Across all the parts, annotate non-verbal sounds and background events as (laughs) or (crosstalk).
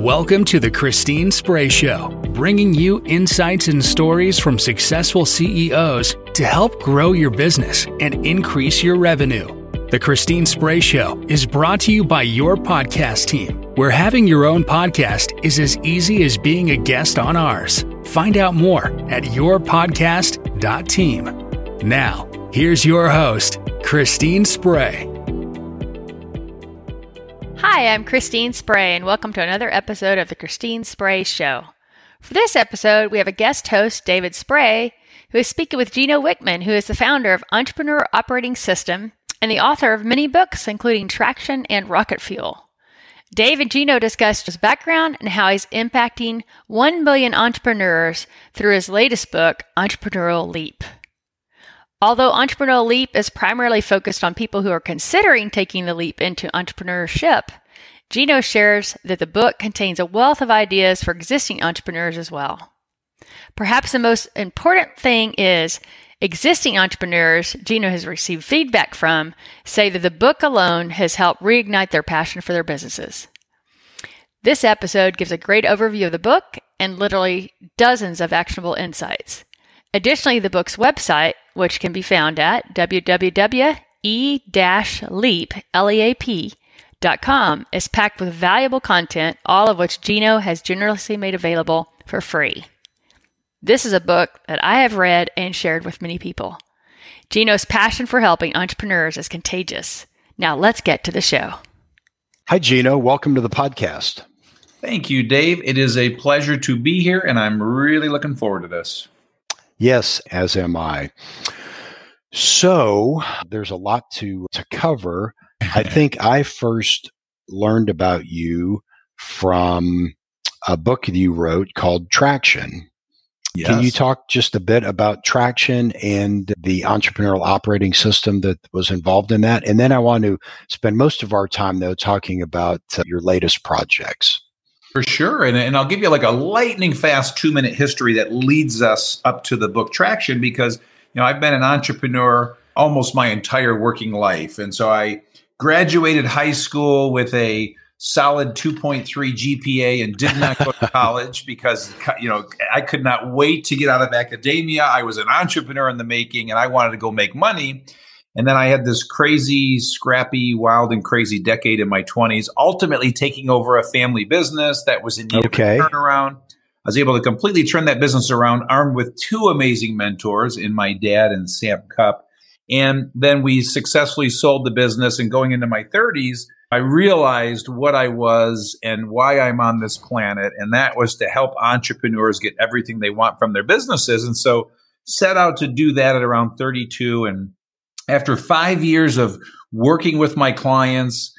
Welcome to the Christine Spray Show, bringing you insights and stories from successful CEOs to help grow your business and increase your revenue. The Christine Spray Show is brought to you by your podcast team, where having your own podcast is as easy as being a guest on ours. Find out more at yourpodcast.team. Now, here's your host, Christine Spray. Hi, I'm Christine Spray, and welcome to another episode of The Christine Spray Show. For this episode, we have a guest host, David Spray, who is speaking with Gino Wickman, who is the founder of Entrepreneur Operating System and the author of many books, including Traction and Rocket Fuel. Dave and Gino discussed his background and how he's impacting 1 million entrepreneurs through his latest book, Entrepreneurial Leap. Although Entrepreneurial Leap is primarily focused on people who are considering taking the leap into entrepreneurship, Gino shares that the book contains a wealth of ideas for existing entrepreneurs as well. Perhaps the most important thing is existing entrepreneurs Gino has received feedback from say that the book alone has helped reignite their passion for their businesses. This episode gives a great overview of the book and literally dozens of actionable insights. Additionally, the book's website, which can be found at www.e-leap.com, is packed with valuable content, all of which Gino has generously made available for free. This is a book that I have read and shared with many people. Gino's passion for helping entrepreneurs is contagious. Now let's get to the show. Hi, Gino. Welcome to the podcast. Thank you, Dave. It is a pleasure to be here, and I'm really looking forward to this. Yes, as am I. So there's a lot to to cover. I (laughs) think I first learned about you from a book you wrote called Traction. Yes. Can you talk just a bit about Traction and the entrepreneurial operating system that was involved in that? And then I want to spend most of our time, though, talking about uh, your latest projects. For sure. And, and I'll give you like a lightning fast two minute history that leads us up to the book Traction because, you know, I've been an entrepreneur almost my entire working life. And so I graduated high school with a solid 2.3 GPA and did not go to (laughs) college because, you know, I could not wait to get out of academia. I was an entrepreneur in the making and I wanted to go make money. And then I had this crazy, scrappy, wild, and crazy decade in my 20s, ultimately taking over a family business that was in need okay. of a turnaround. I was able to completely turn that business around, armed with two amazing mentors in my dad and Sam Cupp. And then we successfully sold the business. And going into my 30s, I realized what I was and why I'm on this planet. And that was to help entrepreneurs get everything they want from their businesses. And so set out to do that at around 32 and after five years of working with my clients,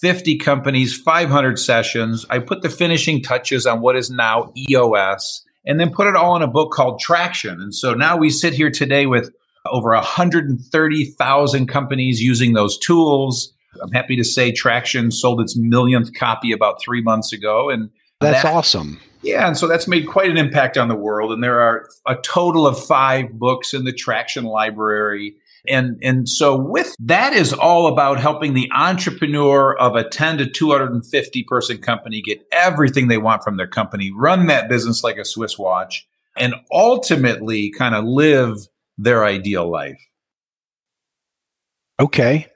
50 companies, 500 sessions, I put the finishing touches on what is now EOS and then put it all in a book called Traction. And so now we sit here today with over 130,000 companies using those tools. I'm happy to say Traction sold its millionth copy about three months ago. And that's that, awesome. Yeah, and so that's made quite an impact on the world. And there are a total of five books in the Traction library. And, and so with that is all about helping the entrepreneur of a 10 to 250 person company get everything they want from their company, run that business like a Swiss watch, and ultimately kind of live their ideal life. Okay.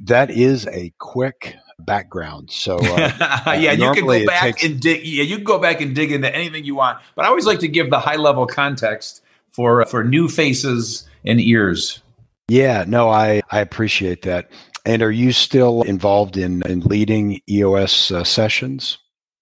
That is a quick background. So uh, (laughs) yeah, you can go back takes- and dig. Yeah, you can go back and dig into anything you want. But I always like to give the high level context for for new faces and ears. Yeah, no, I I appreciate that. And are you still involved in in leading EOS uh, sessions?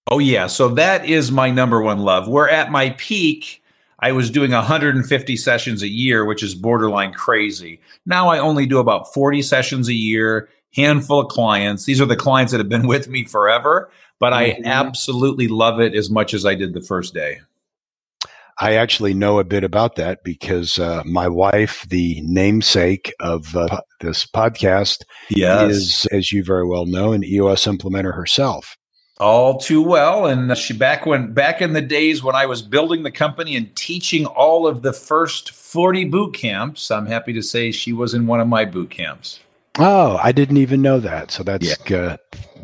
Oh yeah, so that is my number one love. We're at my peak. I was doing 150 sessions a year, which is borderline crazy. Now I only do about 40 sessions a year, handful of clients. These are the clients that have been with me forever, but mm-hmm. I absolutely love it as much as I did the first day. I actually know a bit about that because uh, my wife, the namesake of uh, this podcast, yes. is, as you very well know, an EOS implementer herself. All too well, and she back when back in the days when I was building the company and teaching all of the first forty boot camps. I'm happy to say she was in one of my boot camps. Oh, I didn't even know that. So that's yeah. uh,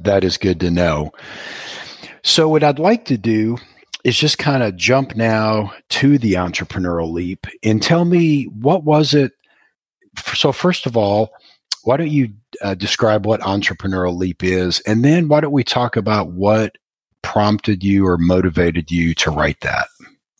that is good to know. So, what I'd like to do is just kind of jump now to the entrepreneurial leap and tell me what was it. So, first of all, why don't you uh, describe what entrepreneurial leap is? And then why don't we talk about what prompted you or motivated you to write that?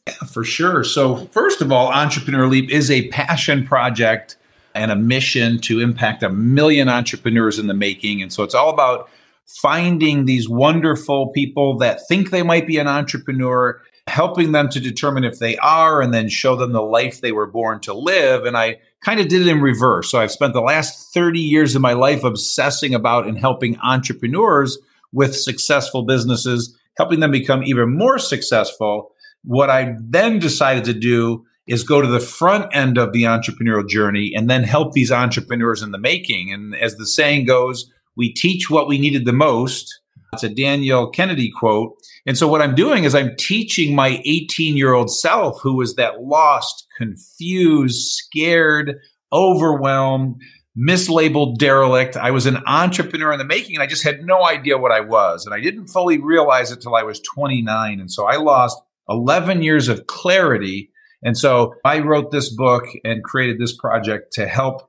Yeah, for sure. So, first of all, Entrepreneur Leap is a passion project and a mission to impact a million entrepreneurs in the making. And so, it's all about finding these wonderful people that think they might be an entrepreneur, helping them to determine if they are, and then show them the life they were born to live. And I kind of did it in reverse. So, I've spent the last 30 years of my life obsessing about and helping entrepreneurs with successful businesses, helping them become even more successful what I then decided to do is go to the front end of the entrepreneurial journey and then help these entrepreneurs in the making. And as the saying goes, we teach what we needed the most. It's a Daniel Kennedy quote. And so what I'm doing is I'm teaching my 18 year old self who was that lost, confused, scared, overwhelmed, mislabeled derelict. I was an entrepreneur in the making and I just had no idea what I was. And I didn't fully realize it till I was 29. And so I lost 11 years of clarity. And so I wrote this book and created this project to help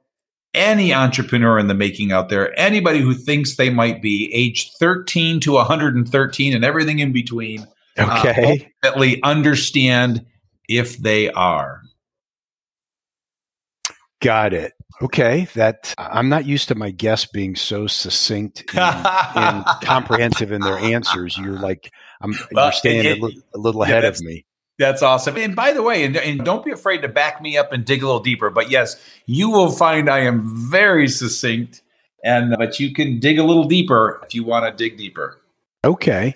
any entrepreneur in the making out there, anybody who thinks they might be aged 13 to 113 and everything in between, uh, okay. Uh, ultimately understand if they are. Got it. Okay, that I'm not used to my guests being so succinct (laughs) and, and comprehensive in their answers. You're like I'm well, you're staying it, a, a, little ahead yeah, of me. That's awesome. And by the way, and, and, don't be afraid to back me up and dig a little deeper. But yes, you will find I am very succinct, and uh, but you can dig a little deeper if you want to dig deeper. Okay.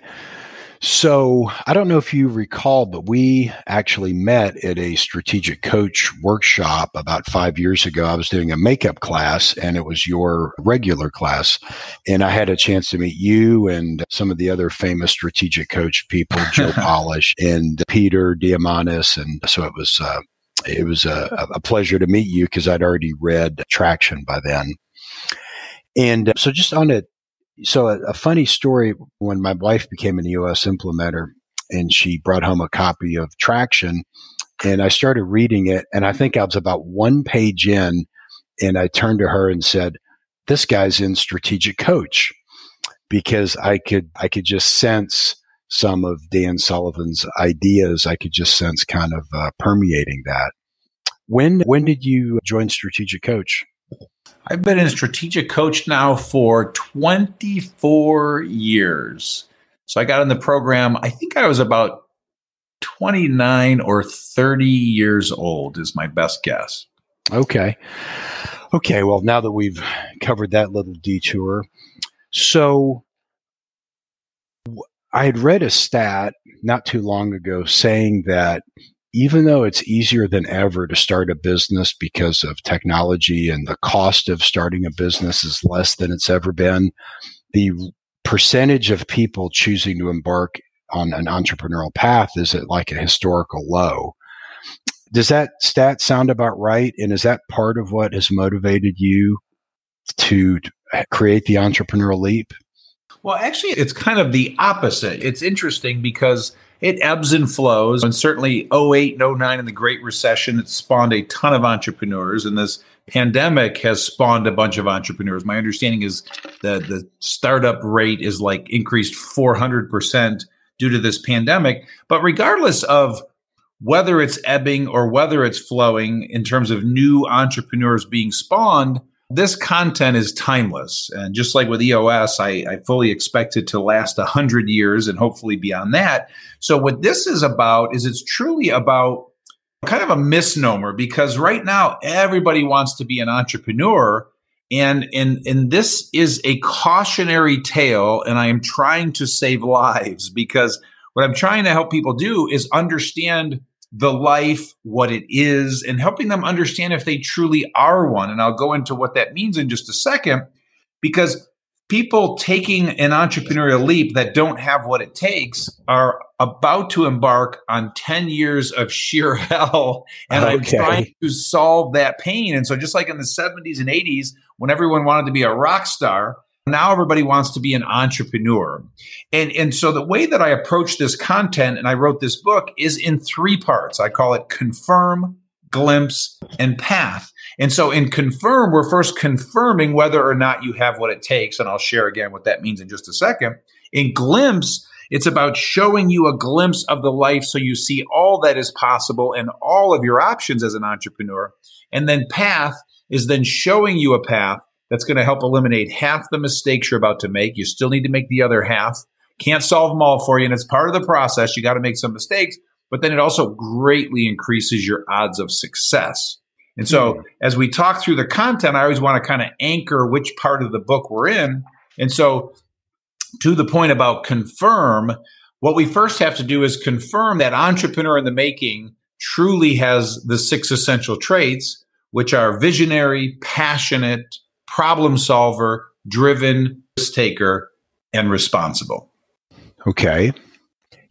So I don't know if you recall, but we actually met at a strategic coach workshop about five years ago. I was doing a makeup class and it was your regular class. And I had a chance to meet you and some of the other famous strategic coach people, Joe (laughs) Polish and Peter Diamandis. And so it was, uh, it was a, a pleasure to meet you because I'd already read Traction by then. And so just on a so a, a, funny story when my wife became an EOS implementer and she brought home a copy of Traction and I started reading it and I think I was about one page in and I turned to her and said, this guy's in strategic coach because I could, I could just sense some of Dan Sullivan's ideas. I could just sense kind of uh, permeating that. When, when did you join strategic coach? I've been in strategic coach now for 24 years. So I got in the program, I think I was about 29 or 30 years old, is my best guess. Okay. Okay. Well, now that we've covered that little detour, so I had read a stat not too long ago saying that even though it's easier than ever to start a business because of technology and the cost of starting a business is less than it's ever been, the percentage of people choosing to embark on an entrepreneurial path is at like a historical low. Does that stat sound about right? And is that part of what has motivated you to create the entrepreneurial leap? Well, actually, it's kind of the opposite. It's interesting because it ebbs and flows. And certainly 08 and 09 in the Great Recession, it spawned a ton of entrepreneurs. And this pandemic has spawned a bunch of entrepreneurs. My understanding is that the startup rate is like increased 400% due to this pandemic. But regardless of whether it's ebbing or whether it's flowing in terms of new entrepreneurs being spawned, this content is timeless. And just like with EOS, I, I fully expect it to last 100 years and hopefully beyond that. So, what this is about is it's truly about kind of a misnomer because right now everybody wants to be an entrepreneur. And, and, and this is a cautionary tale. And I am trying to save (laughs) lives because what I'm trying to help people do is understand the life, what it is, and helping them understand if they truly are one. And I'll go into what that means in just a second, because people taking an entrepreneurial leap that don't have what it takes are about to embark on 10 years of sheer (laughs) hell. And okay. I'm trying to solve that pain. And so, just like in the 70s and 80s, when everyone wanted to be a rock star, Now everybody wants to be an entrepreneur. And, and so the way that I approach this content and I wrote this book is in three parts. I call it confirm, glimpse, and path. And so in confirm, we're first confirming whether or not you have what it takes. And I'll share again what that means in just a second. In glimpse, it's about showing you a glimpse of the life so you see all that is possible and all of your options as an entrepreneur. And then path is then showing you a path that's going to help eliminate half the mistakes you're about to make. You still need to make the other half. Can't solve them all for you. And it's part of the process. You got to make some mistakes, but then it also greatly increases your odds of success. And so, mm-hmm. as we talk through the content, I always want to kind of anchor which part of the book we're in. And so, to the point about confirm, what we first have to do is confirm that entrepreneur in the making truly has the six essential traits, which are visionary, passionate, problem solver, driven, risk taker, and responsible. Okay.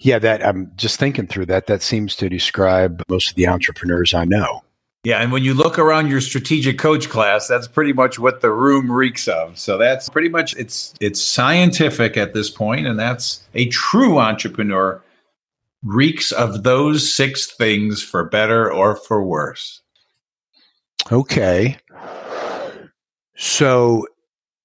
Yeah, that I'm just thinking through that. That seems to describe most of the entrepreneurs I know. Yeah, and when you look around your strategic coach class, that's pretty much what the room reeks of. So that's pretty much it's it's scientific at this point and that's a true entrepreneur reeks of those six things for better or for worse. Okay. So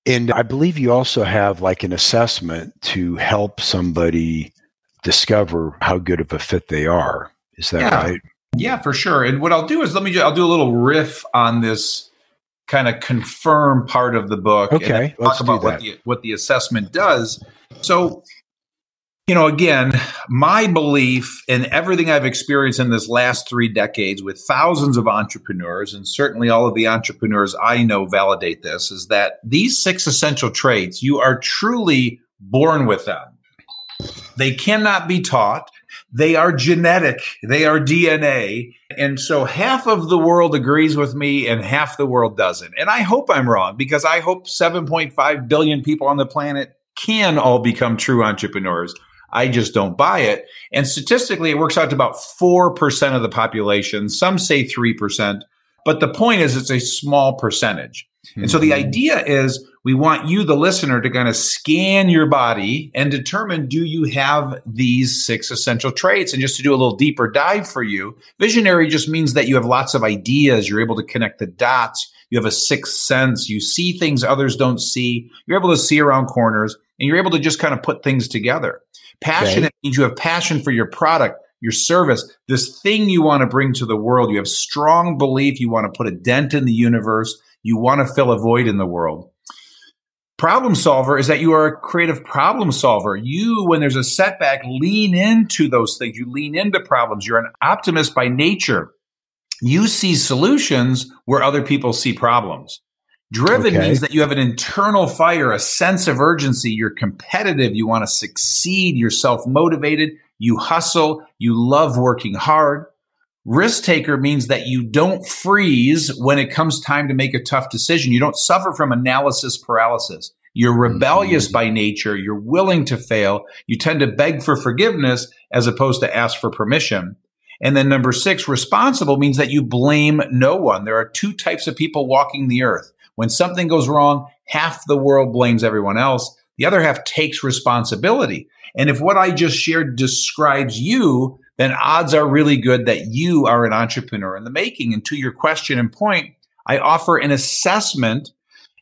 and I believe you also have like an assessment to help somebody discover how good of a fit they are. Is that yeah. right? Yeah, for sure. And what I'll do is let me. I'll do a little riff on this kind of confirm part of the book. Okay, talk about what the what the assessment does. So, you know, again, my belief in everything I've experienced in this last three decades with thousands of entrepreneurs, and certainly all of the entrepreneurs I know validate this, is that these six essential traits you are truly born with them. They cannot be taught. They are genetic. They are DNA. And so half of the world agrees with me and half the world doesn't. And I hope I'm wrong because I hope 7.5 billion people on the planet can all become true entrepreneurs. I just don't buy it. And statistically, it works out to about 4% of the population. Some say 3%. But the point is, it's a small percentage. Mm-hmm. And so the mm-hmm. idea is we want you, the listener, to kind of scan your body and determine do you have these six essential traits? And just to do a little deeper dive for you, visionary just means that you have lots of ideas. You're able to connect the dots. You have a sixth sense. You see things others don't see. You're able to see around corners and you're able to just kind of put things together. Passionate means you have passion for your product your service, this thing you want to bring to the world. You have strong belief. You want to put a dent in the universe. You want to fill a void in the world. Problem solver is that you are a creative problem solver. You, when there's a setback, lean into those things. You lean into problems. You're an optimist by nature. You see solutions where other people see problems. Driven okay. means that you have an internal fire, a sense of urgency. You're competitive. You want to succeed. You're self motivated. You hustle. You love working hard. Risk taker means that you don't freeze when it comes time to make a tough decision. You don't suffer from analysis paralysis. You're rebellious mm-hmm. by nature. You're willing to fail. You tend to beg for forgiveness as opposed to ask for permission. And then number six, responsible means that you blame no one. There are two types of people walking the earth. When something goes wrong, half the world blames everyone else. The other half takes responsibility. And if what I just shared describes you, then odds are really good that you are an entrepreneur in the making. And to your question and point, I offer an assessment.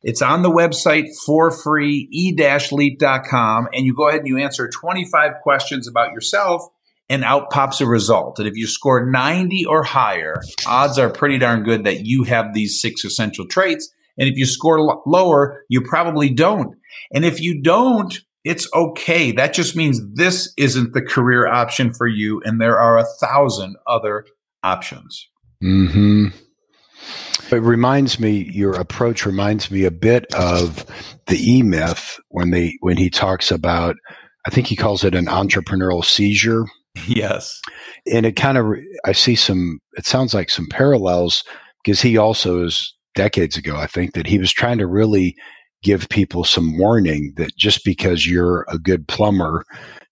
It's on the website for free, e-leap.com. And you go ahead and you answer 25 questions about yourself and out pops a result. And if you score 90 or higher, odds are pretty darn good that you have these six essential traits. And if you score l- lower, you probably don't. And if you don't, it's okay. That just means this isn't the career option for you, and there are a thousand other options. Hmm. It reminds me. Your approach reminds me a bit of the E Myth when they when he talks about. I think he calls it an entrepreneurial seizure. Yes, and it kind of I see some. It sounds like some parallels because he also is decades ago. I think that he was trying to really give people some warning that just because you're a good plumber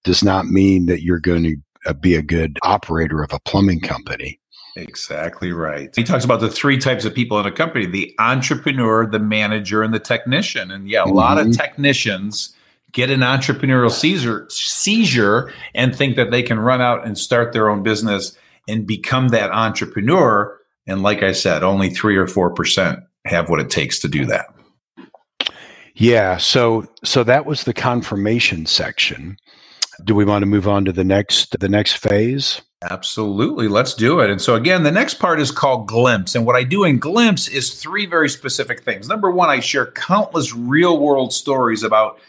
does not mean that you're going to uh, be a good operator of a plumbing company. Exactly right. He talks about the three types of people in a company the entrepreneur, the manager, and the technician. And yeah, a mm-hmm. lot of mm-hmm. technicians get an entrepreneurial seizure, seizure and think that they can run out and start their own business and become that entrepreneur. And like I said, only three or 4% have what it takes to do that. Yeah. So, so that was the confirmation section. Do we want to move on to the next, the next phase? Absolutely. Let's do it. And so, again, the next part is called Glimpse. And what I do in Glimpse is three very specific things. Number one, I share countless real world stories about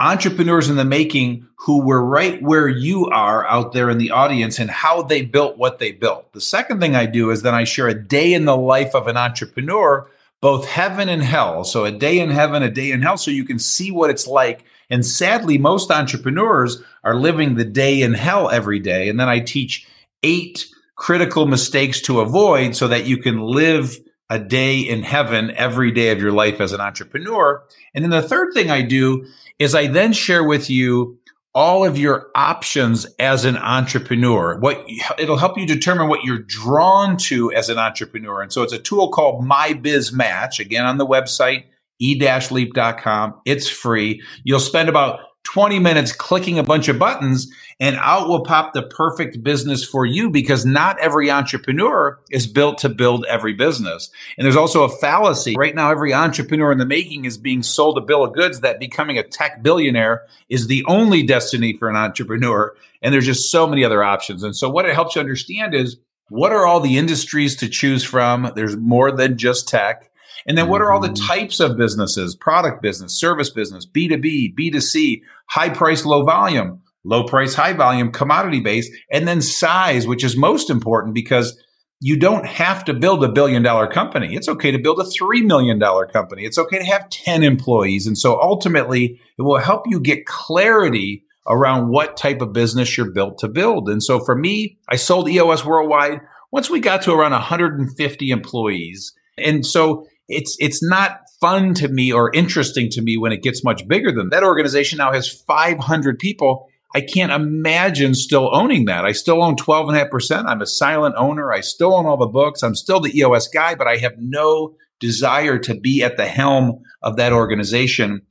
entrepreneurs in the making who were right where you are out there in the audience and how they built what they built. The second thing I do is then I share a day in the life of an entrepreneur, both heaven and hell. So, a day in heaven, a day in hell, so you can see what it's like. And sadly, most entrepreneurs are living the day in hell every day. And then I teach eight critical mistakes to avoid so that you can live a day in heaven every day of your life as an entrepreneur. And then the third thing I do is I then share with you all of your options as an entrepreneur. What it'll help you determine what you're drawn to as an entrepreneur. And so it's a tool called My Biz Match, again on the website e-leap.com. It's free. You'll spend about 20 minutes clicking a bunch of buttons and out will pop the perfect business for you because not every entrepreneur is built to build every business. And there's also a fallacy. Right now, every entrepreneur in the making is being sold a bill of goods that becoming a tech billionaire is the only destiny for an entrepreneur. And there's just so many other options. And so what it helps you understand is what are all the industries to choose from? There's more than just tech. And then what are all the mm-hmm. types of businesses? Product business, service business, B2B, B2C, high price, low volume, low price, high volume, commodity based, and then size, which is most important because you don't have to build a billion dollar company. It's okay to build a $3 million company. It's okay to have 10 employees. And so ultimately, it will help you get clarity around what type of business you're built to build. And so for me, I sold EOS Worldwide once we got to around 150 employees. And so it's it's not fun to me or interesting to me when it gets much bigger than that. Organization now has 500 people. I can't imagine still owning that. I still own 12.5% i'm a silent owner. I still own all the books. I'm still the eos guy but i have no desire to be at the helm of that organization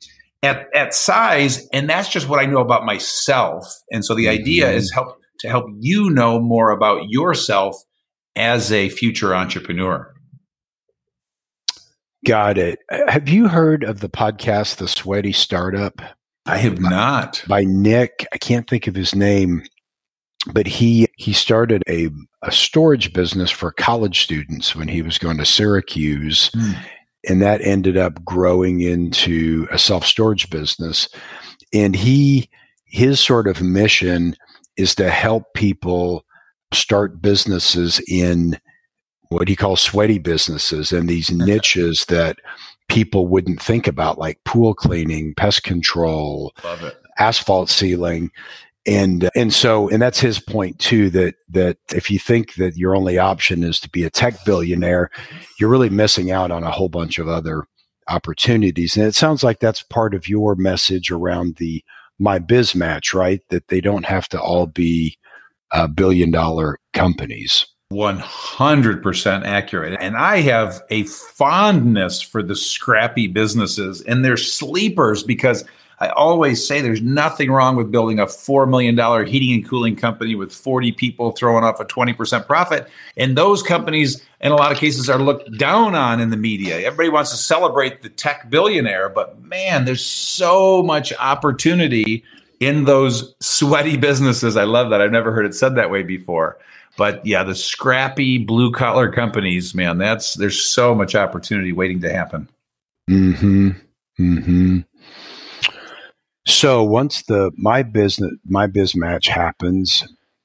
at, at size. And that's just what i know about myself. And so the mm-hmm. idea is help to help you know more about yourself as a future entrepreneur Got it. Have you heard of the podcast, The Sweaty Startup? I have not. By Nick, I can't think of his name, but he he started a a storage business for college students when he was going to Syracuse, mm. and that ended up growing into a self storage business. And he his sort of mission is to help people start businesses in what he calls sweaty businesses and these (laughs) niches that people wouldn't think about, like pool cleaning, pest control, asphalt sealing. And and so and that's his point too that that if you think that your only option is to be a tech billionaire, you're really missing out on a whole bunch of other opportunities. And it sounds like that's part of your message around the my biz match, right? That they don't have to all be uh, billion dollar companies. 100% accurate. And I have a fondness for the scrappy businesses and their sleepers because I always say there's nothing wrong with building a $4 million heating and cooling company with 40 people throwing off a 20% profit. And those companies, in a lot of cases, are looked down on in the media. Everybody wants to celebrate the tech billionaire, but man, there's so much opportunity in those sweaty businesses. I love that. I've never heard it said that way before. But yeah, the scrappy blue collar companies, man, that's there's so much opportunity waiting to happen. Hmm. Hmm. So once the my business my biz match happens,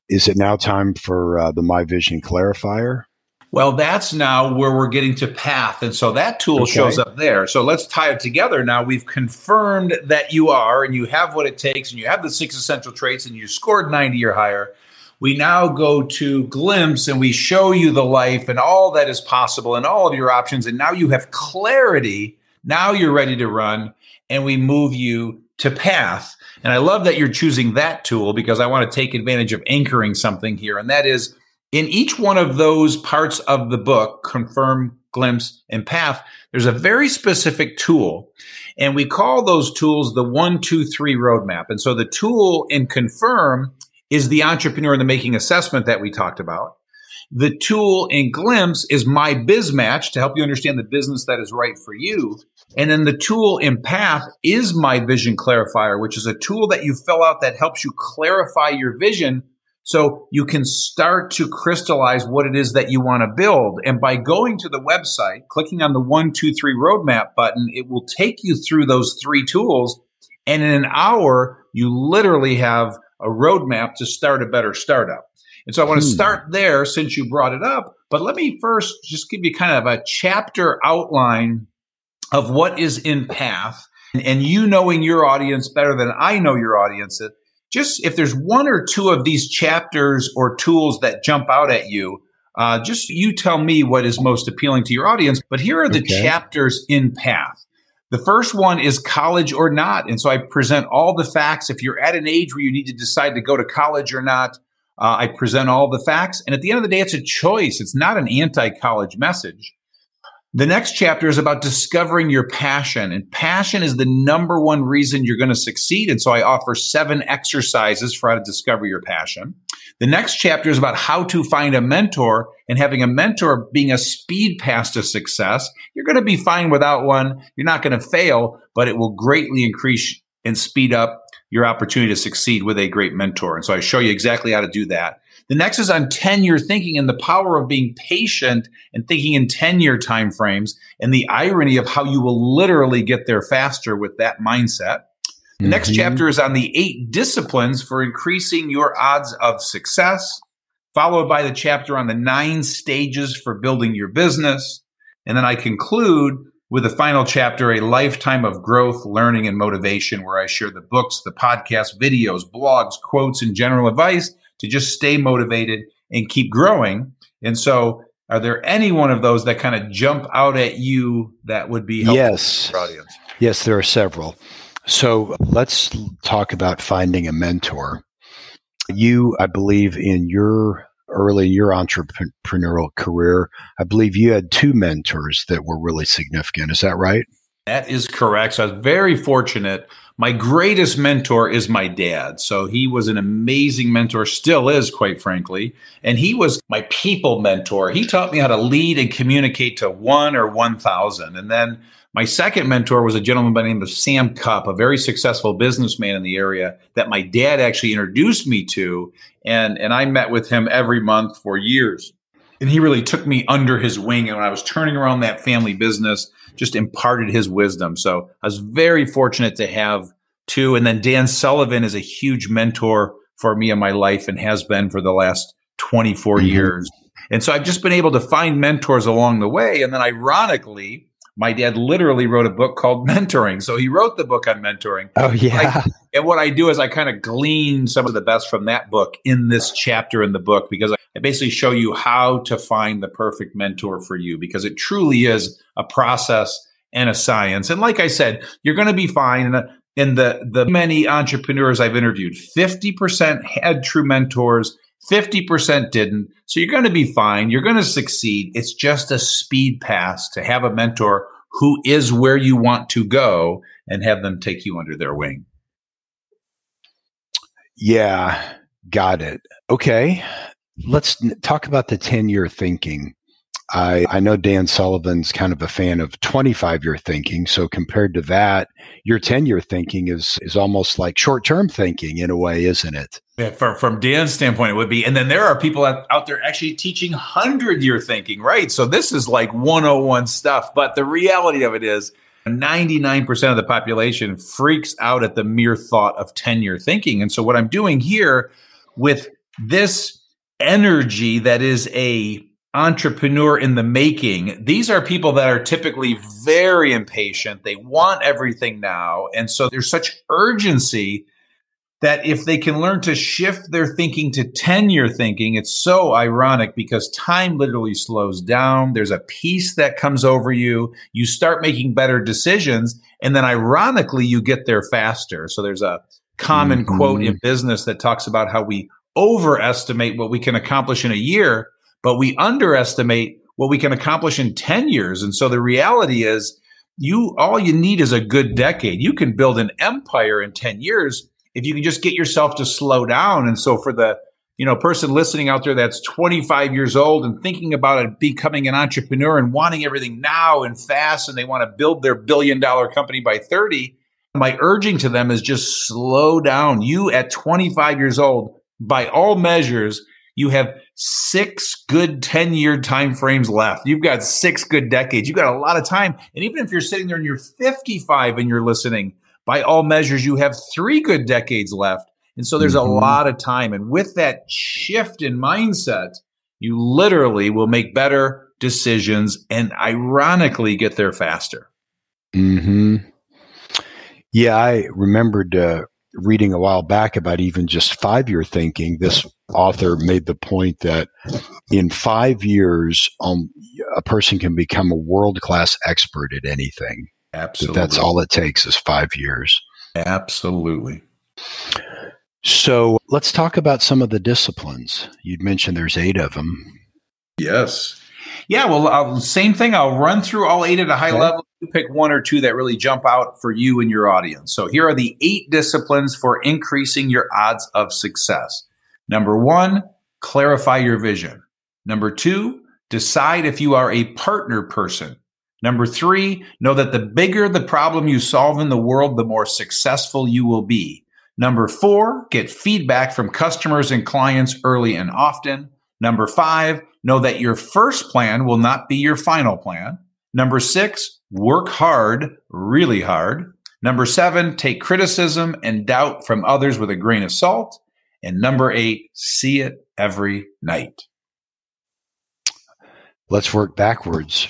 is it now time for uh, the my vision clarifier? Well, that's now where we're getting to path. And so that tool okay. shows up there. So let's tie it together. Now we've confirmed that you are and you have what it takes and you have the six essential traits and you scored 90 or higher we now go to glimpse and we show you the life and all that is possible and all of your options and now you have clarity now you're ready to run and we move you to path and i love that you're choosing that tool because i want to take advantage of anchoring something here and that is in each one of those parts of the book, confirm, glimpse, and path, there's a very specific tool. And we call those tools the one, two, three roadmap. And so the tool in confirm is the entrepreneur in the making assessment that we talked about. The tool in glimpse is my biz match to help you understand the business that is right for you. And then the tool in path is my vision clarifier, which is a tool that you fill out that helps you clarify your vision so you can start to crystallize what it is that you want to build. And by going to the website, clicking on the one, two, three roadmap button, it will take you through those three tools. And in an hour, you literally have a roadmap to start a better startup. And so I want to hmm. start there since you brought it up. But let me first just give you kind of a chapter outline of what is in Path. And you knowing your audience better than I know your audience, just if there's one or two of these chapters or tools that jump out at you, uh, just you tell me what is most appealing to your audience. But here are the okay. chapters in Path. The first one is college or not. And so I present all the facts. If you're at an age where you need to decide to go to college or not, uh, I present all the facts. And at the end of the day, it's a choice. It's not an anti college message. The next chapter is about discovering your passion, and passion is the number one reason you're going to succeed. And so I offer seven exercises for how to discover your passion. The next chapter is about how to find a mentor and having a mentor being a speed pass to success. You're going to be fine without one. You're not going to fail, but it will greatly increase and speed up your opportunity to succeed with a great mentor. And so I show you exactly how to do that. The next is on 10 year thinking and the power of being patient and thinking in 10 year timeframes and the irony of how you will literally get there faster with that mindset. The mm-hmm. next chapter is on the eight disciplines for increasing your odds of success, followed by the chapter on the nine stages for building your business. And then I conclude with the final chapter, a lifetime of growth, learning, and motivation, where I share the books, the podcasts, videos, blogs, quotes, and general advice to just stay motivated and keep growing. And so, are there any one of those that kind of jump out at you that would be helpful yes. audience? Yes, there are several. So let's talk about finding a mentor. You, I believe, in your early in your entrepreneurial career, I believe you had two mentors that were really significant. Is that right? That is correct. So I was very fortunate my greatest mentor is my dad. So he was an amazing mentor, still is, quite frankly. And he was my people mentor. He taught me how to lead and communicate to one or 1,000. And then my second mentor was a gentleman by the name of Sam Cupp, a very successful businessman in the area that my dad actually introduced me to. And, and I met with him every month for years. And he really took me under his wing. And when I was turning around that family business, just imparted his wisdom. So I was very fortunate to have two. And then Dan Sullivan is a huge mentor for me in my life and has been for the last 24 mm-hmm. years. And so I've just been able to find mentors along the way. And then ironically, my dad literally wrote a book called Mentoring. So he wrote the book on mentoring. Oh, yeah. I, and what I do is I kind of glean some of the best from that book in this chapter in the book because I basically show you how to find the perfect mentor for you because it truly is a process and a science. And like I said, you're going to be fine. And, uh, and the, the many entrepreneurs I've interviewed, 50% had true mentors. 50% didn't. So you're going to be fine. You're going to succeed. It's just a speed pass to have a mentor who is where you want to go and have them take you under their wing. Yeah, got it. Okay. Let's talk about the 10 year thinking. I, I know Dan Sullivan's kind of a fan of 25 year thinking. So compared to that, your 10 year thinking is, is almost like short term thinking in a way, isn't it? Yeah, from, from Dan's standpoint, it would be. And then there are people out, out there actually teaching 100 year thinking, right? So this is like 101 stuff. But the reality of it is, 99% of the population freaks out at the mere thought of 10 year thinking. And so, what I'm doing here with this energy that is a entrepreneur in the making these are people that are typically very impatient they want everything now and so there's such urgency that if they can learn to shift their thinking to 10 year thinking, it's so ironic because time literally slows down. There's a peace that comes over you. You start making better decisions. And then ironically, you get there faster. So there's a common mm-hmm. quote in business that talks about how we overestimate what we can accomplish in a year, but we underestimate what we can accomplish in 10 years. And so the reality is you all you need is a good decade. You can build an empire in 10 years if you can just get yourself to slow down. And so for the you know person listening out there that's 25 years old and thinking about it, becoming an entrepreneur and wanting everything now and fast and they want to build their billion dollar company by 30 my urging to them is just slow down you at 25 years old by all measures you have six good 10 year time frames left you've got six good decades you've got a lot of time and even if you're sitting there and you're 55 and you're listening by all measures you have three good decades left and so there's mm-hmm. a lot of time. And with that shift in mindset, you literally will make better decisions and ironically get there faster. Hmm. Yeah, I remembered uh, reading a while back about even just five year thinking. This author made the point that in five years, um, a person can become a world class expert at anything. Absolutely. That that's all it takes is five years. Absolutely. So let's talk about some of the disciplines. You'd mentioned there's eight of them. Yes. Yeah, well, uh, same thing. I'll run through all eight at a high okay. level. You pick one or two that really jump out for you and your audience. So here are the eight disciplines for increasing your odds of success. Number one, clarify your vision. Number two, decide if you are a partner person. Number three, know that the bigger the problem you solve in the world, the more successful you will be. Number four, get feedback from customers and clients early and often. Number five, know that your first plan will not be your final plan. Number six, work hard, really hard. Number seven, take criticism and doubt from others with a grain of salt. And number eight, see it every night. Let's work backwards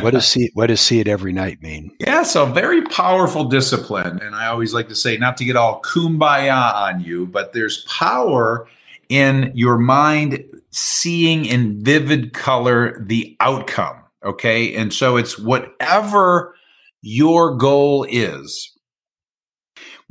what does (laughs) see what does see it every night mean? Yeah, so very powerful discipline. And I always like to say, not to get all kumbaya on you, but there's power in your mind seeing in vivid color the outcome. Okay. And so it's whatever your goal is.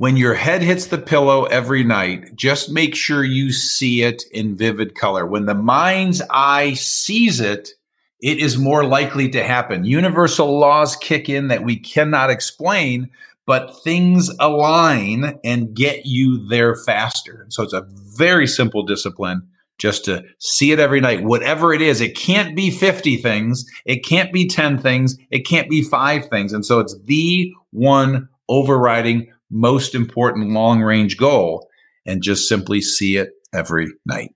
When your head hits the pillow every night, just make sure you see it in vivid color. When the mind's eye sees it, it is more likely to happen. Universal laws kick in that we cannot explain, but things align and get you there faster. So it's a very simple discipline just to see it every night, whatever it is. It can't be 50 things. It can't be 10 things. It can't be five things. And so it's the one overriding most important long range goal and just simply see it every night.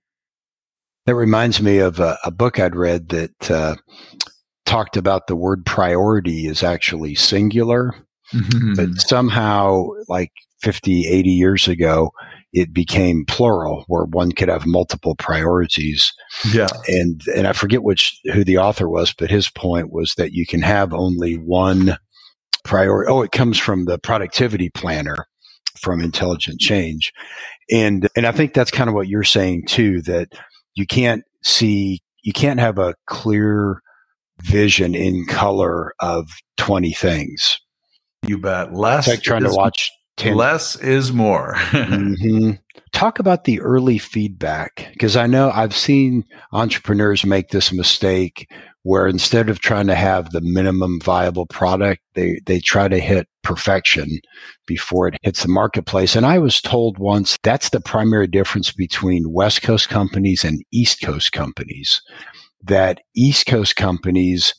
That reminds me of a, a book I'd read that uh, talked about the word priority is actually singular, mm-hmm. but somehow, like 50, 80 years ago, it became plural where one could have multiple priorities. Yeah. And and I forget which who the author was, but his point was that you can have only one priority. Oh, it comes from the productivity planner from intelligent change. And and I think that's kind of what you're saying too, that you can't see, you can't have a clear vision in color of 20 things. You bet. Less. It's like trying to watch 10. Less is more. (laughs) mm-hmm. Talk about the early feedback because I know I've seen entrepreneurs make this mistake where instead of trying to have the minimum viable product, they, they try to hit perfection before it hits the marketplace. And I was told once that's the primary difference between West Coast companies and East Coast companies, that East Coast companies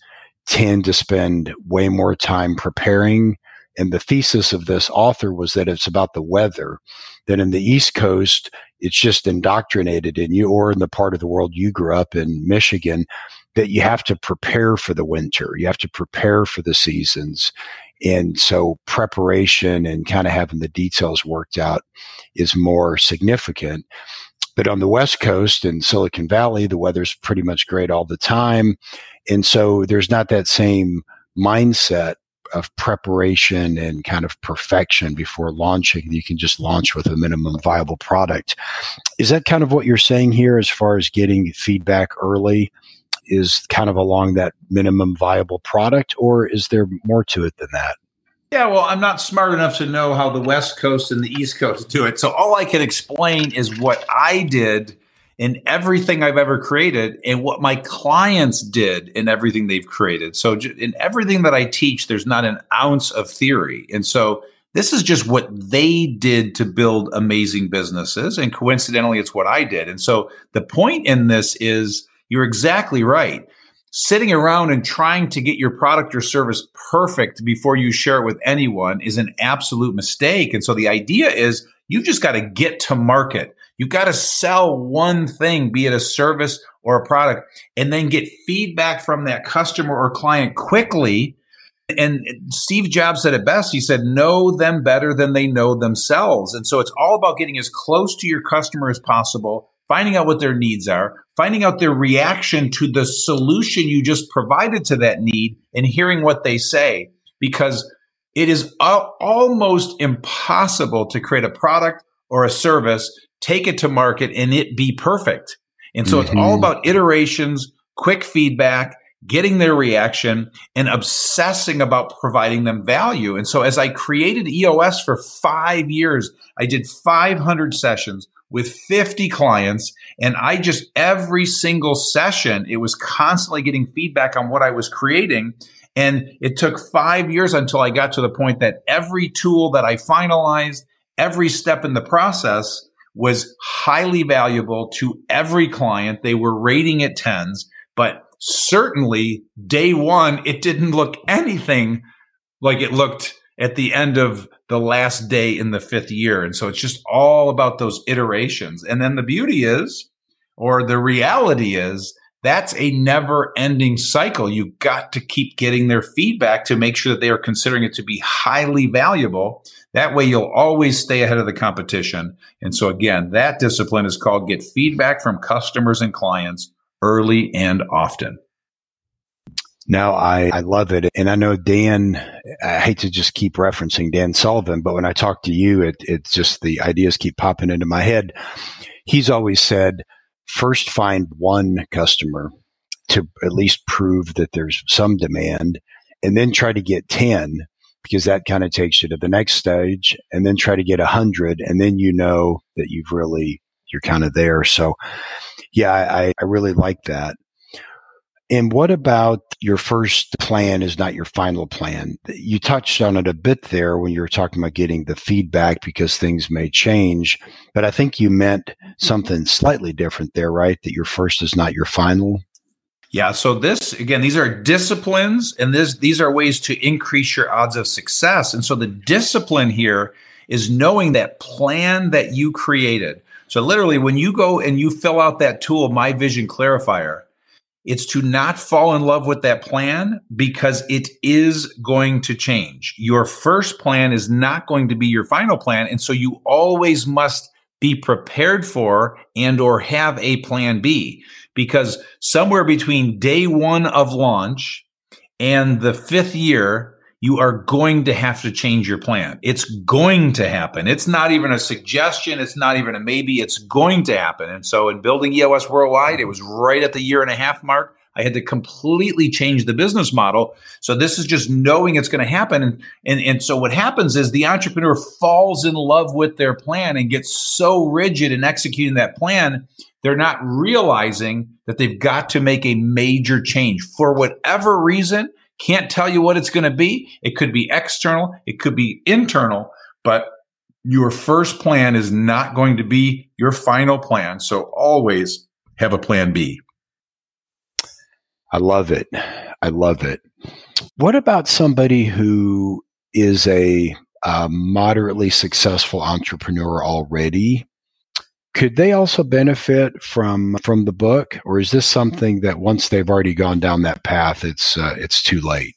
tend to spend way more time preparing. And the thesis of this author was that it's about the weather. That in the East Coast, it's just indoctrinated in you, or in the part of the world you grew up in, Michigan, that you have to prepare for the winter, you have to prepare for the seasons. And so preparation and kind of having the details worked out is more significant. But on the West Coast in Silicon Valley, the weather's pretty much great all the time. And so there's not that same mindset of preparation and kind of perfection before launching. You can just launch with a minimum viable product. Is that kind of what you're saying here as far as getting feedback early is kind of along that minimum viable product, or is there more to it than that? Yeah, well, I'm not smart enough to know how the West Coast and the East Coast do it. So all I can explain is what I did in everything I've ever created and what my clients did in everything they've created. So in everything that I teach, there's not an ounce of theory. And so this is just what they did to build amazing businesses. And coincidentally, it's what I did. And so the point in this is you're exactly right. Sitting around and trying to get your product or service perfect before you share it with anyone is an absolute mistake. And so the idea is you've just got to get to market. You've got to sell one thing, be it a service or a product, and then get feedback from that customer or client quickly. And Steve Jobs said it best. He said, know them better than they know themselves. And so it's all about getting as close to your customer as possible, finding out what their needs are, finding out their reaction to the solution you just provided to that need, and hearing what they say. Because it is almost impossible to create a product or a service take it to market and it be perfect. And so mm-hmm. it's all mm-hmm. about iterations, quick feedback, getting their reaction and obsessing about providing them value. And so as I created EOS for five years, I did 500 sessions with 50 clients. And I just, every single session, it was constantly getting feedback on what I was creating. And it took five years until I got to the point that every tool that I finalized, every step in the process was highly valuable to every client. They were rating it tens, but certainly day one, it didn't look anything like it looked at the end of the last day in the fifth year. And so it's just all about those iterations. And then the beauty is, or the reality is, that's a never ending cycle. You've got to keep getting their feedback to make sure that they are considering it to be highly valuable. That way you'll always stay ahead of the competition. And so again, that discipline is called get feedback from customers and clients early and often. Now I, I love it. And I know Dan, I hate to just keep referencing Dan Sullivan, but when I talk to you, it, it's just the ideas keep popping into my head. He's always said, first find one customer to at least prove that there's some demand and then try to get 10 because that kind of takes you to the next stage and then try to get 100 and then you know that you've really you're kind of there so yeah i, I really like that and what about your first plan is not your final plan? You touched on it a bit there when you were talking about getting the feedback because things may change, but I think you meant something slightly different there, right? That your first is not your final. Yeah. So this again, these are disciplines, and this these are ways to increase your odds of success. And so the discipline here is knowing that plan that you created. So literally, when you go and you fill out that tool, My Vision Clarifier, it's to not fall in love with that plan because it is going to change. Your first plan is not going to be your final plan. And so you always must be prepared for and or have a plan B because somewhere between day one of launch and the fifth year, you are going to have to change your plan. It's going to happen. It's not even a suggestion. It's not even a maybe. It's going to happen. And so in building EOS worldwide, it was right at the year and a half mark. I had to completely change the business model. So this is just knowing it's going to happen. And, and, and so what happens is the entrepreneur falls in love with their plan and gets so rigid in executing that plan, they're not realizing that they've got to make a major change for whatever reason. Can't tell you what it's going to be. It could be external. It could be internal, but your first plan is not going to be your final plan. So always have a plan B. I love it. I love it. What about somebody who is a, a moderately successful entrepreneur already? Could they also benefit from from the book, or is this something that once they've already gone down that path, it's uh, it's too late?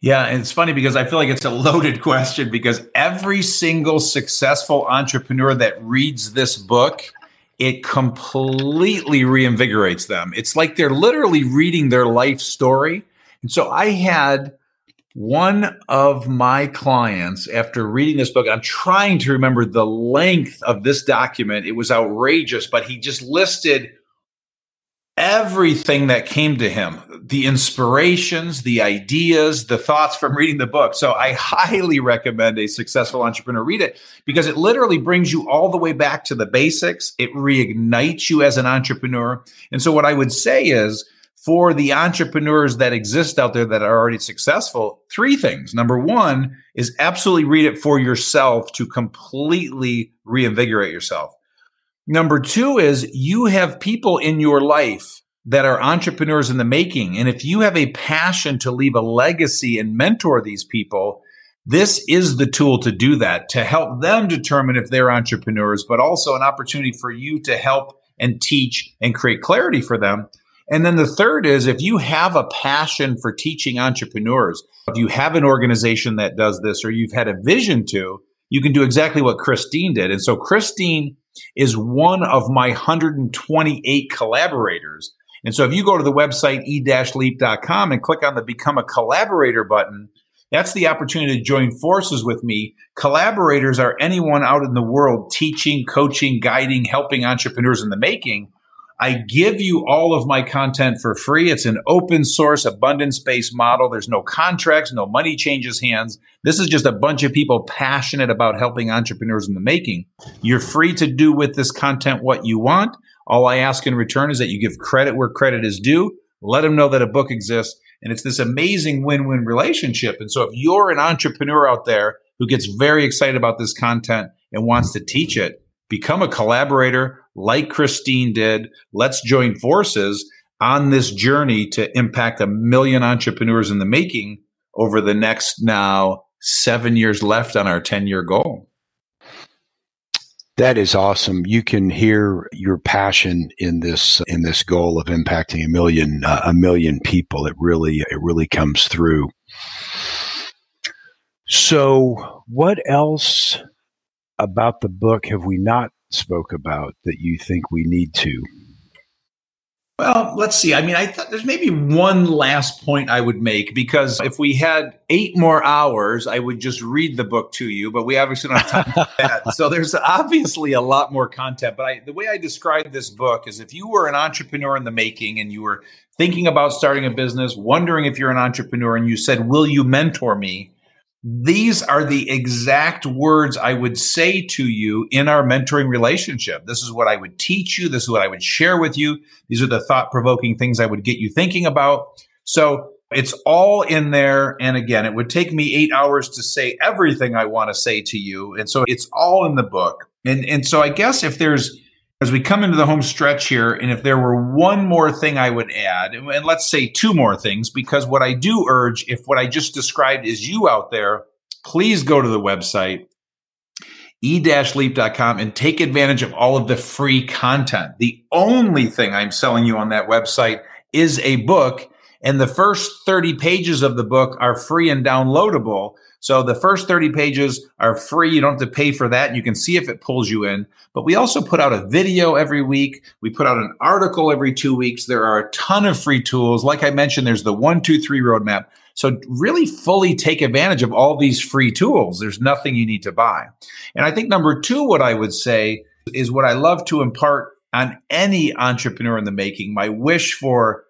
Yeah, and it's funny because I feel like it's a (laughs) loaded question because every single successful entrepreneur that reads this book it completely reinvigorates them. It's like they're literally reading their life story. And so I had one of my clients, after reading this book, I'm trying to remember the length of this document. It was outrageous, but he just listed everything that came to him the inspirations, the ideas, the thoughts from reading the book. So I highly recommend a successful entrepreneur read it because it literally brings you all the way back to the basics. It reignites you as an entrepreneur. And so what I would say is for the entrepreneurs that exist out there that are already successful, three things. Number one is absolutely read it for yourself to completely reinvigorate yourself. Number two is you have people in your life that are entrepreneurs in the making. And if you have a passion to leave a legacy and mentor these people, this is the tool to do that, to help them determine if they're entrepreneurs, but also an opportunity for you to help and teach and create clarity for them. And then the third is if you have a passion for teaching entrepreneurs, if you have an organization that does this or you've had a vision to, you can do exactly what Christine did. And so Christine is one of my 128 collaborators and so if you go to the website e-leap.com and click on the become a collaborator button, that's the opportunity to join forces with me. Collaborators are anyone out in the world teaching, coaching, guiding, helping entrepreneurs in the making. I give you all of my content for free. It's an open source, abundance based model. There's no contracts, no money changes hands. This is just a bunch of people passionate about helping entrepreneurs in the making. You're free to do with this content what you want. All I ask in return is that you give credit where credit is due. Let them know that a book exists. And it's this amazing win win relationship. And so if you're an entrepreneur out there who gets very excited about this content and wants to teach it, become a collaborator like Christine did. Let's join forces on this journey to impact a million entrepreneurs in the making over the next now seven years left on our 10 year goal. That is awesome. You can hear your passion in this in this goal of impacting a million uh, a million people. It really it really comes through. So, what else about the book have we not spoke about that you think we need to? Well, let's see. I mean, I thought there's maybe one last point I would make because if we had eight more hours, I would just read the book to you, but we obviously don't have time for (laughs) that. So there's obviously a lot more content. But I, the way I describe this book is if you were an entrepreneur in the making and you were thinking about starting a business, wondering if you're an entrepreneur, and you said, Will you mentor me? These are the exact words I would say to you in our mentoring relationship. This is what I would teach you. This is what I would share with you. These are the thought provoking things I would get you thinking about. So it's all in there. And again, it would take me eight hours to say everything I want to say to you. And so it's all in the book. And, and so I guess if there's, as we come into the home stretch here, and if there were one more thing I would add, and let's say two more things, because what I do urge, if what I just described is you out there, please go to the website e-leap.com and take advantage of all of the free content. The only thing I'm selling you on that website is a book and the first 30 pages of the book are free and downloadable. So the first 30 pages are free. You don't have to pay for that. You can see if it pulls you in. But we also put out a video every week. We put out an article every two weeks. There are a ton of free tools. Like I mentioned, there's the one, two, three roadmap. So really fully take advantage of all these free tools. There's nothing you need to buy. And I think number two, what I would say is what I love to impart on any entrepreneur in the making. My wish for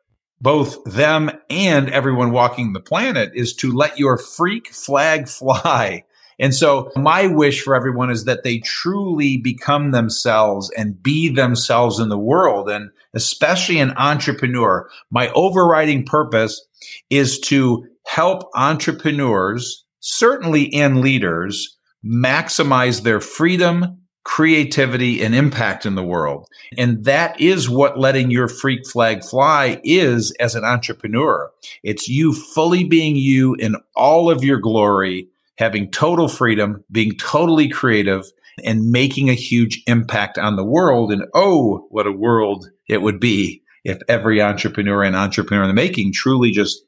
both them and everyone walking the planet is to let your freak flag (laughs) fly. And so my wish for everyone is that they truly become themselves and be themselves in the world. And especially an entrepreneur, my overriding purpose is to help entrepreneurs, certainly and leaders, maximize their freedom, creativity and impact in the world. And that is what letting your freak flag fly is as an entrepreneur. It's you fully being you in all of your glory, having total freedom, being totally creative and making a huge impact on the world. And oh, what a world it would be if every entrepreneur and entrepreneur in the making truly just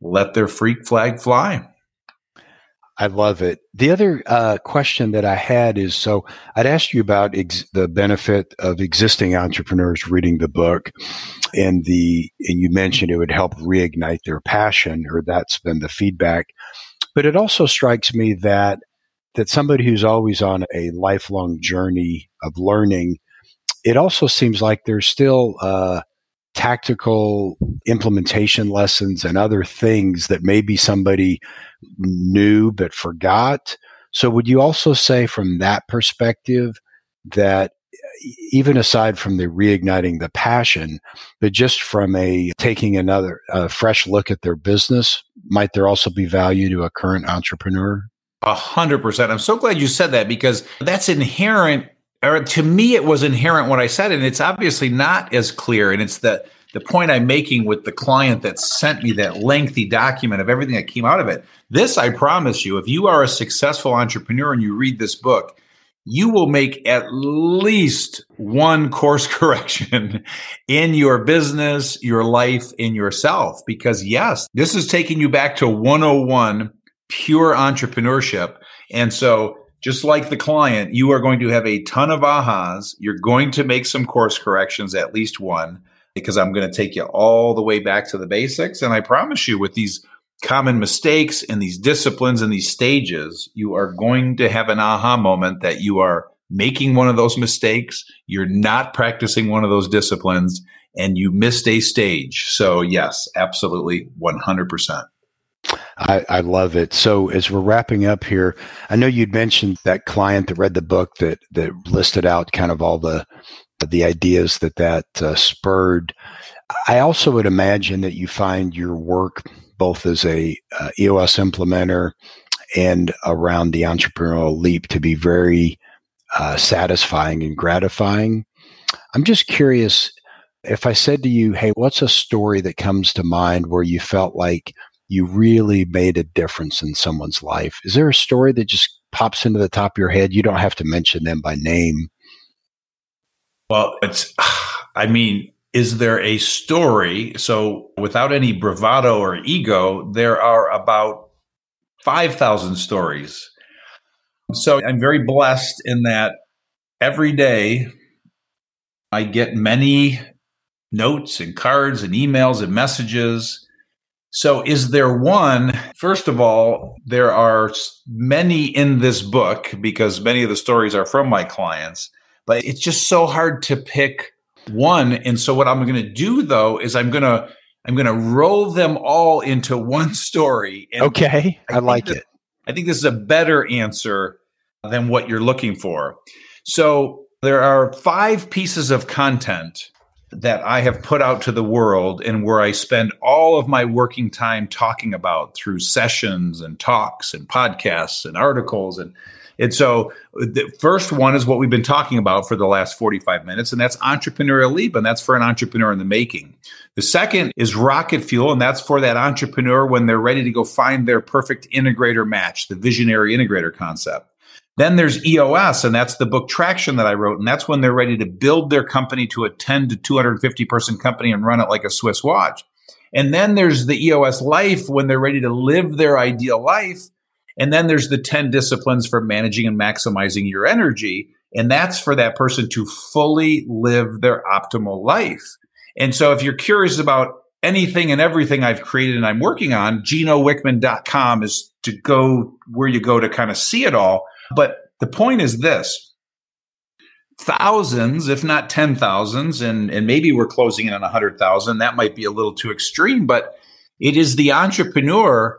let their freak flag fly. I love it. The other uh, question that I had is so I'd asked you about ex- the benefit of existing entrepreneurs reading the book, and the and you mentioned it would help reignite their passion, or that's been the feedback. But it also strikes me that that somebody who's always on a lifelong journey of learning, it also seems like there's still uh, tactical implementation lessons and other things that maybe somebody knew but forgot. So, would you also say from that perspective that even aside from the reigniting the passion, but just from a taking another a fresh look at their business, might there also be value to a current entrepreneur? A hundred percent. I'm so glad you said that because that's inherent, or to me, it was inherent what I said, and it's obviously not as clear. And it's the the point I'm making with the client that sent me that lengthy document of everything that came out of it. This, I promise you, if you are a successful entrepreneur and you read this book, you will make at least one course (laughs) correction in your business, your life, in yourself. Because yes, this is taking you back to 101 pure entrepreneurship. And so just like the client, you are going to have a ton of ahas. You're going to make some course corrections, at least one, because I'm going to take you all the way back to the basics. And I promise you, with these common mistakes and these disciplines and these stages, you are going to have an aha moment that you are making one of those mistakes. You're not practicing one of those disciplines and you missed a stage. So, yes, absolutely 100%. I, I, love it. So as we're wrapping up here, I know you'd mentioned that client that read the book that that listed out kind of all the the ideas that that uh, spurred. I also would imagine that you find your work both as a uh, EOS implementer and around the entrepreneurial leap to be very uh, satisfying and gratifying. I'm just curious if I said to you, hey, what's a story that comes to mind where you felt like you really made a difference in someone's life? Is there a story that just pops into the top of your head? You don't have to mention them by name. Well, it's, (sighs) I mean, is there a story? So, without any bravado or ego, there are about 5,000 stories. So, I'm very blessed in that every day I get many notes and cards and emails and messages. So, is there one? First of all, there are many in this book because many of the stories are from my clients, but it's just so hard to pick one. And so what I'm going to do though is I'm going to I'm going to roll them all into (laughs) one story. And okay, I, I like that, it. I think this is a better answer than what you're looking for. So there are five pieces of content that I have put out to the world and where I spend all of my working time talking about through sessions and talks and podcasts and articles and and so the first one is what we've been talking about for the last 45 minutes, and that's entrepreneurial leap, and that's for an entrepreneur in the making. The second is rocket fuel, and that's for that entrepreneur when they're ready to go find their perfect integrator match, the visionary integrator concept. Then there's EOS, and that's the book Traction that I wrote. And that's when they're ready to build their company to a 10 to 250 person company and run it like a Swiss watch. And then there's the EOS life when they're ready to live their ideal life and then there's the 10 disciplines for managing and maximizing your energy. And that's for that person to fully live their optimal life. And so if you're curious about anything and everything I've created and I'm working on, ginowickman.com is to go where you go to kind of see it all. But the point is this thousands, if not 10 thousands, and, and maybe we're closing in on 100,000. That might be a little too extreme, but it is the entrepreneur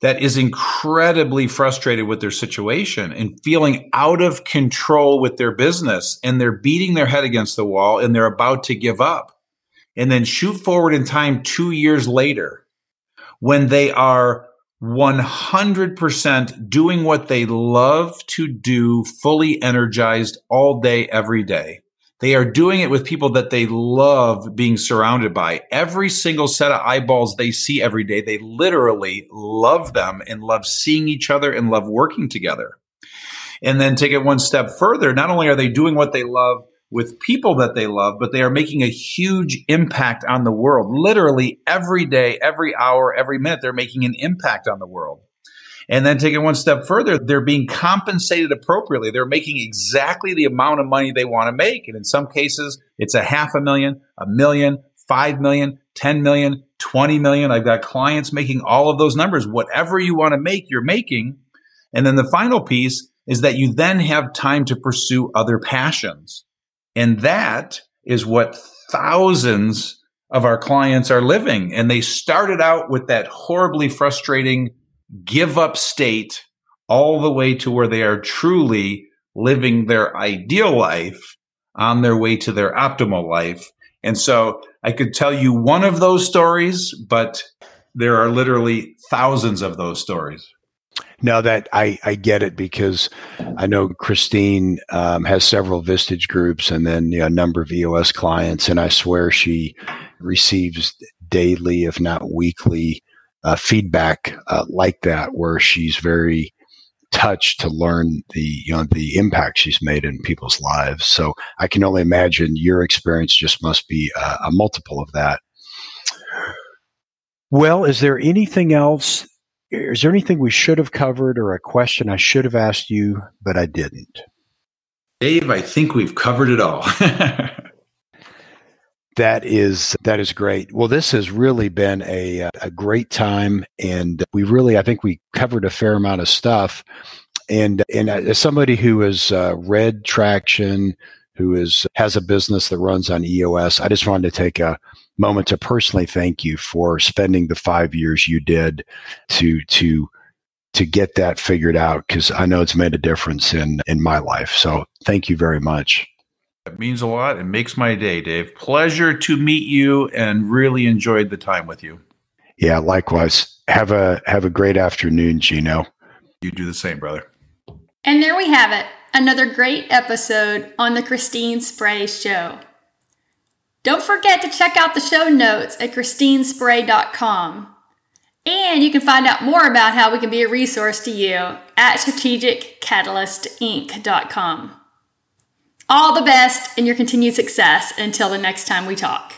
that is incredibly frustrated with their situation and feeling out of control with their business and they're beating their head against the wall and they're about to give up. And then shoot forward in time two years later when they are 100% doing what they love to do, fully energized all day, every day. They are doing it with people that they love being surrounded by. Every single set of eyeballs they see every day, they literally love them and love seeing each other and love working together. And then take it one step further. Not only are they doing what they love with people that they love, but they are making a huge impact on the world. Literally every day, every hour, every minute, they're making an impact on the world. And then take it one step further, they're being compensated appropriately. They're making exactly the amount of money they want to make. And in some cases, it's a half a million, a million, five million, 10 million, 20 million. I've got clients making all of those numbers. Whatever you want to make, you're making. And then the final piece is that you then have time to pursue other passions. And that is what thousands of our clients are living. And they started out with that horribly frustrating give up state all the way to where they are truly living their ideal life on their way to their optimal life. And so I could tell you one of those stories, but there are literally thousands of those stories. No, that I, I get it because I know Christine um, has several Vistage groups and then you know, a number of EOS clients, and I swear she receives daily, if not weekly, uh, feedback uh, like that, where she's very touched to learn the you know the impact she's made in people's lives. So I can only imagine your experience just must be a, a multiple of that. Well, is there anything else? Is there anything we should have covered or a question I should have asked you, but I didn't? Dave, I think we've covered it all. (laughs) that is that is great. Well, this has really been a a great time, and we really I think we covered a fair amount of stuff. And and as somebody who has uh, read Traction, who is has a business that runs on EOS, I just wanted to take a moment to personally thank you for spending the five years you did to to to get that figured out because I know it's made a difference in in my life. So thank you very much. It means a lot. It makes my day, Dave. Pleasure to meet you and really enjoyed the time with you. Yeah, likewise. Have a have a great afternoon, Gino. You do the same, brother. And there we have it. Another great episode on the Christine Spray Show. Don't forget to check out the show notes at christinespray.com. And you can find out more about how we can be a resource to you at strategiccatalyst.inc.com. All the best in your continued success until the next time we talk.